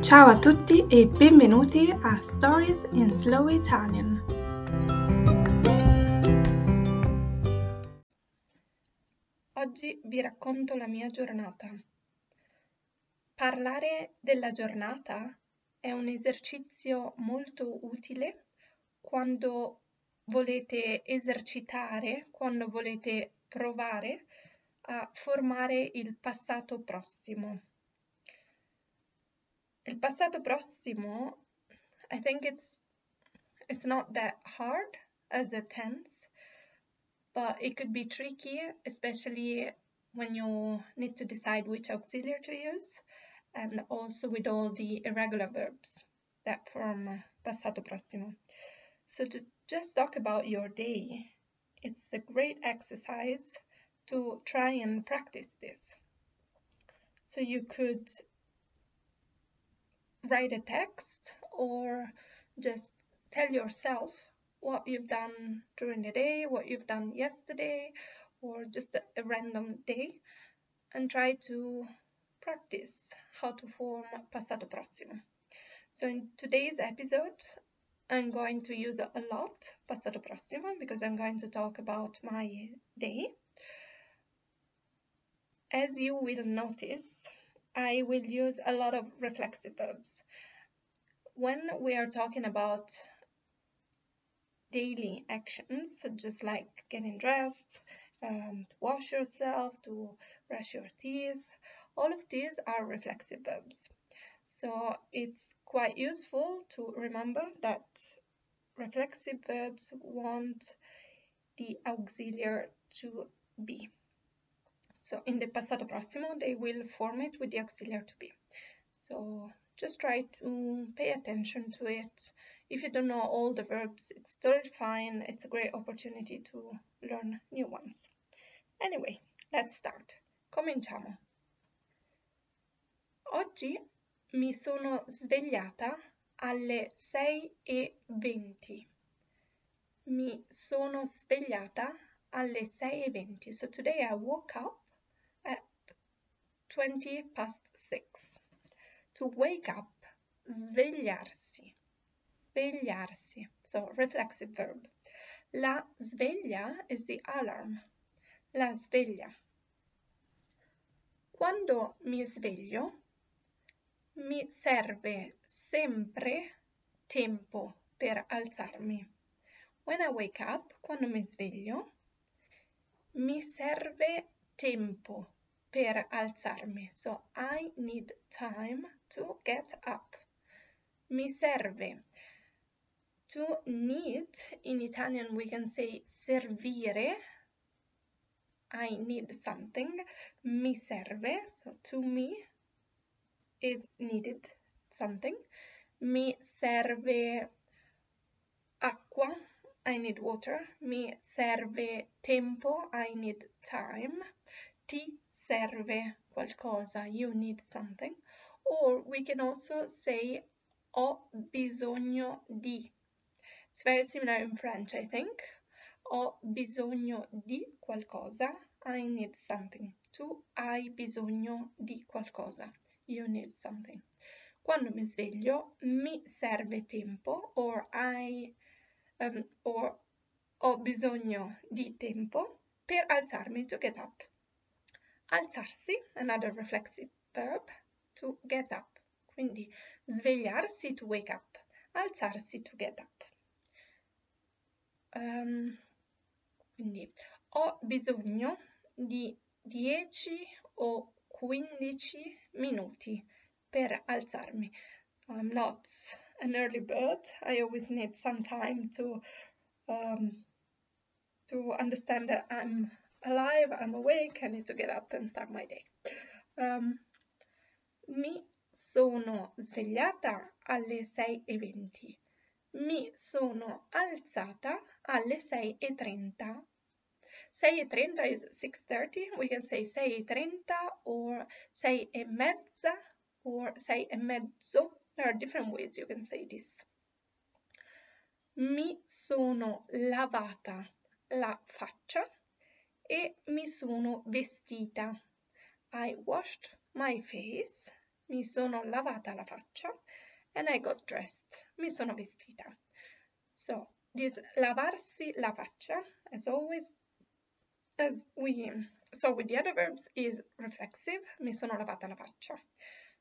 Ciao a tutti e benvenuti a Stories in Slow Italian. Oggi vi racconto la mia giornata. Parlare della giornata è un esercizio molto utile quando volete esercitare, quando volete provare a formare il passato prossimo. Il passato prossimo, I think it's it's not that hard as a tense, but it could be tricky, especially when you need to decide which auxiliary to use, and also with all the irregular verbs that form passato prossimo. So to just talk about your day, it's a great exercise to try and practice this. So you could write a text or just tell yourself what you've done during the day, what you've done yesterday, or just a, random day, and try to practice how to form passato prossimo. So in today's episode, I'm going to use a lot passato prossimo because I'm going to talk about my day. As you will notice, I will use a lot of reflexive verbs. When we are talking about daily actions, so just like getting dressed, um, to wash yourself, to brush your teeth, all of these are reflexive verbs. So it's quite useful to remember that reflexive verbs want the auxiliary to be. So in the passato prossimo, they will form it with the auxiliary to be. So just try to pay attention to it. If you don't know all the verbs, it's totally fine. It's a great opportunity to learn new ones. Anyway, let's start. Cominciamo. Oggi mi sono svegliata alle 6.20. Mi sono svegliata alle 6.20. So today I woke up 20 past 6. To wake up, svegliarsi. Svegliarsi. So, reflexive verb. La sveglia is the alarm. La sveglia. Quando mi sveglio, mi serve sempre tempo per alzarmi. When I wake up, quando mi sveglio, mi serve tempo per alzarmi. So I need time to get up. Mi serve. To need, in Italian we can say servire. I need something. Mi serve. So to me is needed something. Mi serve acqua. I need water. Mi serve tempo. I need time. Ti serve qualcosa, you need something. Or we can also say ho bisogno di. It's very similar in French, I think. Ho bisogno di qualcosa. I need something. Tu hai bisogno di qualcosa. You need something. Quando mi sveglio mi serve tempo or I um, or ho bisogno di tempo per alzarmi to get up. Alzarsi, another reflexive verb, to get up. Quindi svegliarsi to wake up, alzarsi to get up. Um, quindi ho bisogno di 10 o 15 minuti per alzarmi. I'm not an early bird. I always need some time to um, to understand that I'm alive, I'm awake, I need to get up and start my day. Um, mi sono svegliata alle 6.20. Mi sono alzata alle 6.30. 6.30 is 6.30. We can say 6.30 or 6 e mezza or 6 e mezzo. There are different ways you can say this. Mi sono lavata la faccia e mi sono vestita. I washed my face mi sono lavata la faccia, and I got dressed, mi sono vestita. So, this lavarsi la faccia, as always, as we saw with the other verbs, is reflexive, mi sono lavata la faccia.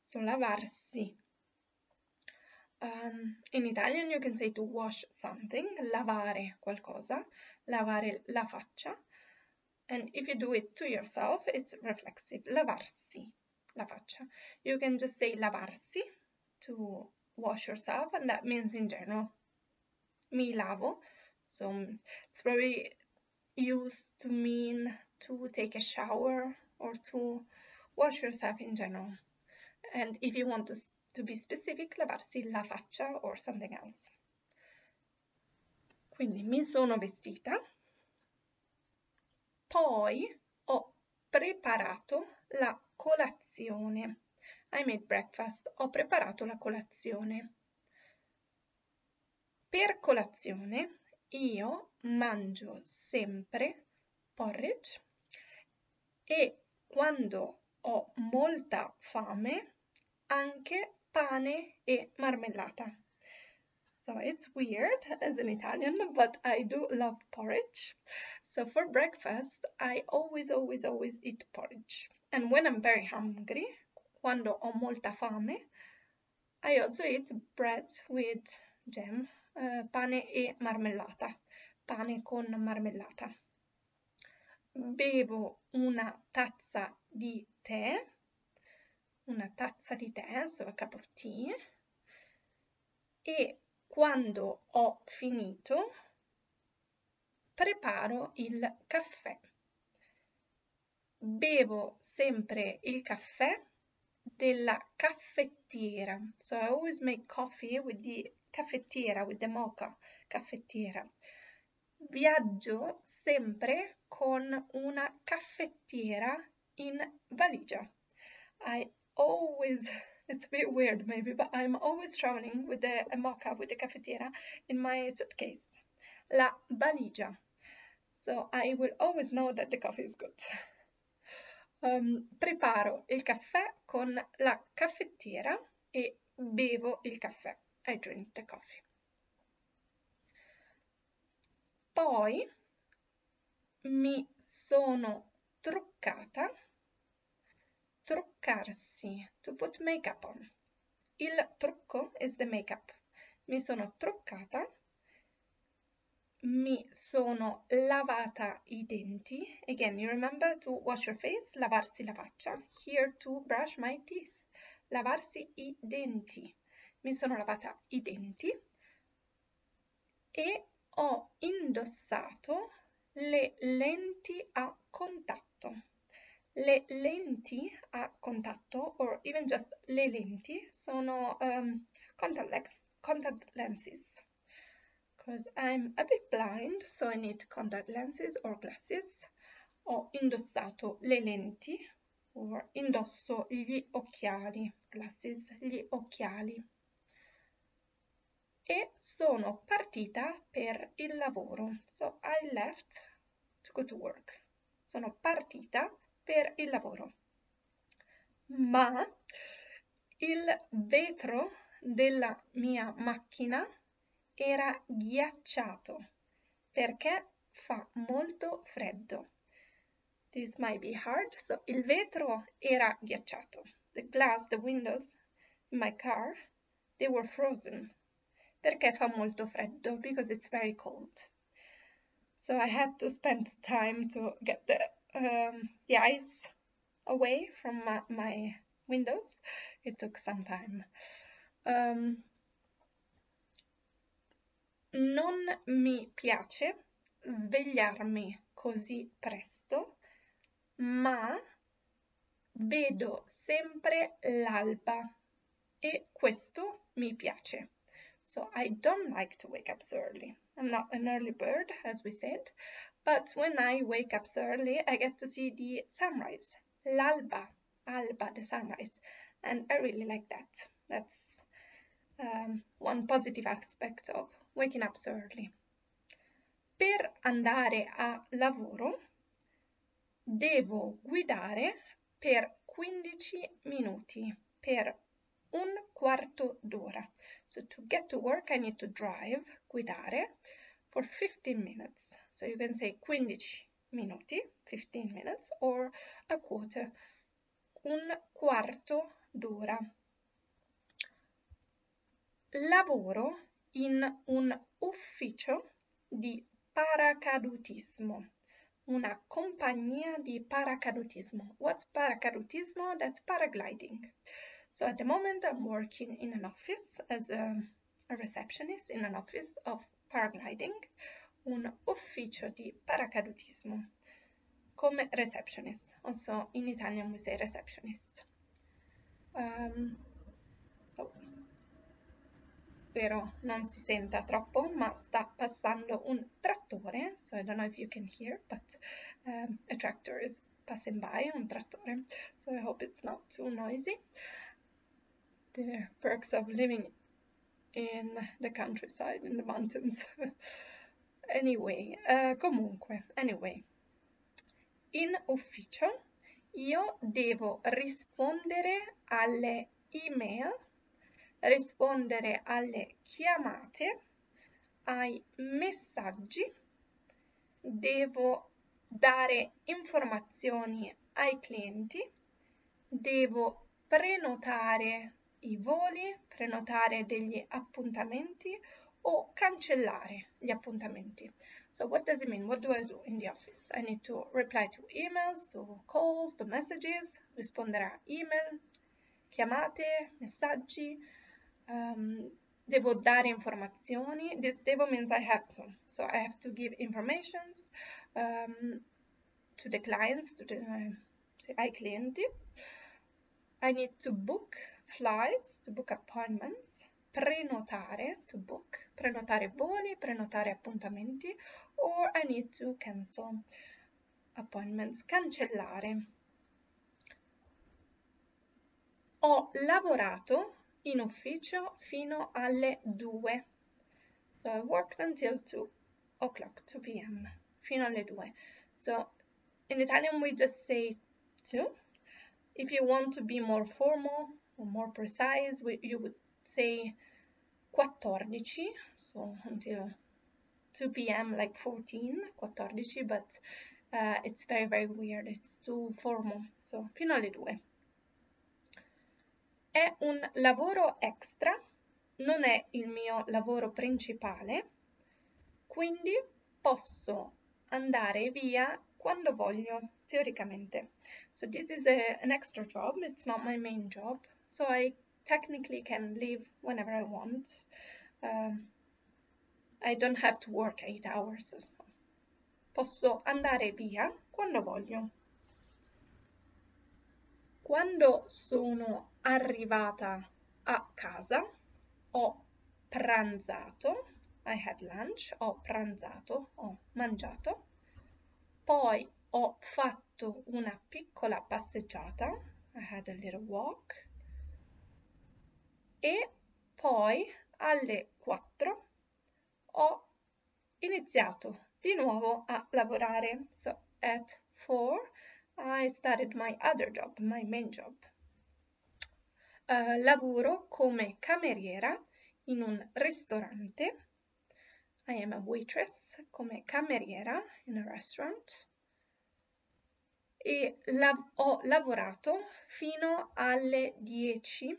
So, lavarsi. Um, in Italian you can say to wash something, lavare qualcosa, lavare la faccia. And if you do it to yourself, it's reflexive, lavarsi la faccia. You can just say lavarsi to wash yourself, and that means in general. Mi lavo. So mm, it's very used to mean to take a shower or to wash yourself in general. And if you want to, to be specific, lavarsi la faccia or something else. Quindi mi sono vestita, poi ho preparato la colazione. I made breakfast. Ho preparato la colazione. Per colazione io mangio sempre porridge e quando ho molta fame anche pane e marmellata. So it's weird as an Italian, but I do love porridge. So for breakfast, I always, always, always eat porridge. And when I'm very hungry, quando ho molta fame, I also eat bread with jam, uh, pane e marmellata, pane con marmellata. Bevo una tazza di tè, una tazza di tè, so a cup of tea, e quando ho finito, preparo il caffè. Bevo sempre il caffè della caffettiera. So I always make coffee with the caffettiera, with the mocha, caffettiera. Viaggio sempre con una caffettiera in valigia. I always It's a bit weird maybe, but I'm always traveling with the a mocha, with the caffettiera in my suitcase. La valigia. So I will always know that the coffee is good. Um, preparo il caffè con la caffettiera e bevo il caffè. I drink the coffee. Poi mi sono truccata truccarsi, to put makeup on. Il trucco is the makeup. Mi sono truccata, mi sono lavata i denti. Again, you remember to wash your face, lavarsi la faccia. Here to brush my teeth. Lavarsi i denti. Mi sono lavata i denti e ho indossato le lenti a contatto le lenti a contatto, or even just le lenti, sono um, contact, lens, contact lenses. Because I'm a bit blind, so I need contact lenses or glasses. Ho indossato le lenti, or indosso gli occhiali, glasses, gli occhiali. E sono partita per il lavoro. So I left to go to work. Sono partita per il lavoro. Ma il vetro della mia macchina era ghiacciato perché fa molto freddo. This might be hard. So, il vetro era ghiacciato. The glass, the windows in my car, they were frozen. Perché fa molto freddo? Because it's very cold. So I had to spend time to get the um, the ice away from my, my, windows. It took some time. Um, non mi piace svegliarmi così presto, ma vedo sempre l'alba e questo mi piace. So I don't like to wake up so early. I'm not an early bird, as we said, but when I wake up so early, I get to see the sunrise, l'alba, alba, the sunrise, and I really like that. That's um, one positive aspect of waking up so early. Per andare a lavoro devo guidare per 15 minuti. per un quarto d'ora. So to get to work I need to drive, guidare, for 15 minutes. So you can say 15 minuti, 15 minutes, or a quarter, un quarto d'ora. Lavoro in un ufficio di paracadutismo, una compagnia di paracadutismo. What's paracadutismo? That's paragliding. So at the moment I'm working in an office as a, a receptionist in an office of paragliding, un ufficio di paracadutismo come receptionist. Also in Italian we say receptionist. Um, oh. Spero non si senta troppo, ma sta passando un trattore. So I don't know if you can hear, but um, a tractor is passing by, un trattore. So I hope it's not too noisy. The perks of living in the countryside, in the mountains. anyway, uh, comunque, anyway, in ufficio io devo rispondere alle email, rispondere alle chiamate, ai messaggi, devo dare informazioni ai clienti, devo prenotare i voli, prenotare degli appuntamenti o cancellare gli appuntamenti. So what does it mean? What do I do in the office? I need to reply to emails, to calls, to messages, rispondere a email, chiamate, messaggi, um, devo dare informazioni. This devo means I have to. So I have to give informations um, to the clients, to the uh, ai clienti. I need to book flights, to book appointments, prenotare, to book, prenotare voli, prenotare appuntamenti, or I need to cancel appointments, cancellare. Ho lavorato in ufficio fino alle 2. So I worked until 2 o'clock, 2 p.m., fino alle 2. So in Italian we just say 2. If you want to be more formal, or more precise, we, you would say 14, so until 2 p.m. like 14, 14, but uh, it's very very weird, it's too formal, so fino alle 2. È un lavoro extra, non è il mio lavoro principale, quindi posso andare via quando voglio, teoricamente. So this is a, an extra job, it's not my main job, so I technically can leave whenever I want. Um, I don't have to work eight hours. So posso andare via quando voglio. Quando sono arrivata a casa ho pranzato, I had lunch, ho pranzato, ho mangiato, poi ho fatto una piccola passeggiata, I had a little walk, e poi alle 4 ho iniziato di nuovo a lavorare. So at 4 I started my other job, my main job. Uh, lavoro come cameriera in un ristorante. I am a waitress come cameriera in a restaurant. E lav ho lavorato fino alle 10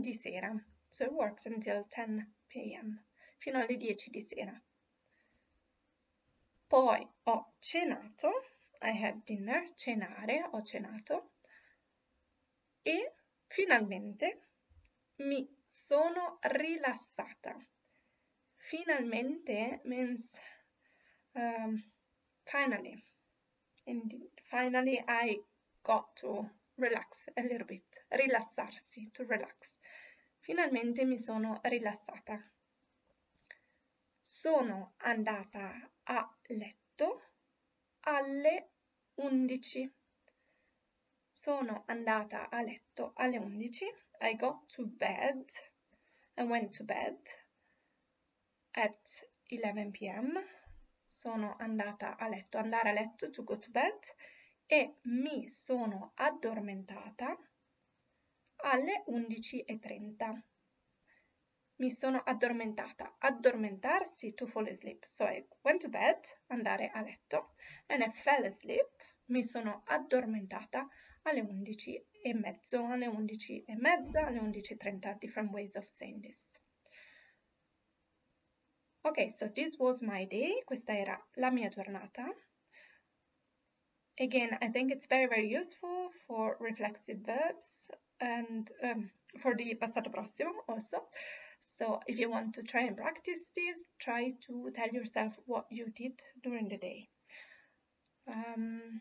di sera. So I worked until 10 p.m. fino alle 10 di sera. Poi ho cenato, I had dinner, cenare, ho cenato e finalmente mi sono rilassata. Finalmente means um, finally. And finally I got to relax a little bit, rilassarsi, to relax. Finalmente mi sono rilassata. Sono andata a letto alle 11. Sono andata a letto alle 11. I got to bed. I went to bed at 11 p.m. Sono andata a letto. Andare a letto, to go to bed. E mi sono addormentata alle 11.30. Mi sono addormentata. Addormentarsi, to fall asleep. So I went to bed, andare a letto, and I fell asleep. Mi sono addormentata alle 11 e mezzo, alle 11 e mezza, alle 11.30, different ways of saying this. Ok, so this was my day, questa era la mia giornata. Again, I think it's very, very useful for reflexive verbs and um, for the passato prossimo also. So if you want to try and practice this, try to tell yourself what you did during the day. Um,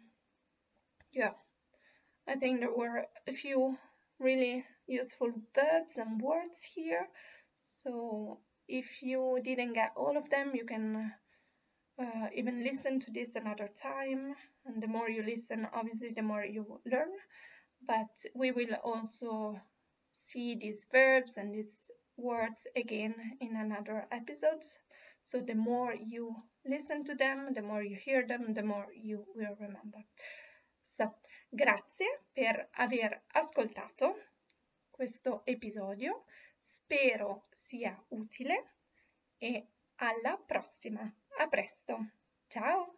yeah, I think there were a few really useful verbs and words here. So if you didn't get all of them, you can uh, even listen to this another time. And the more you listen, obviously, the more you learn. But we will also see these verbs and these words again in another episode. So the more you listen to them, the more you hear them, the more you will remember. So, grazie per aver ascoltato questo episodio. Spero sia utile e alla prossima. A presto. Ciao!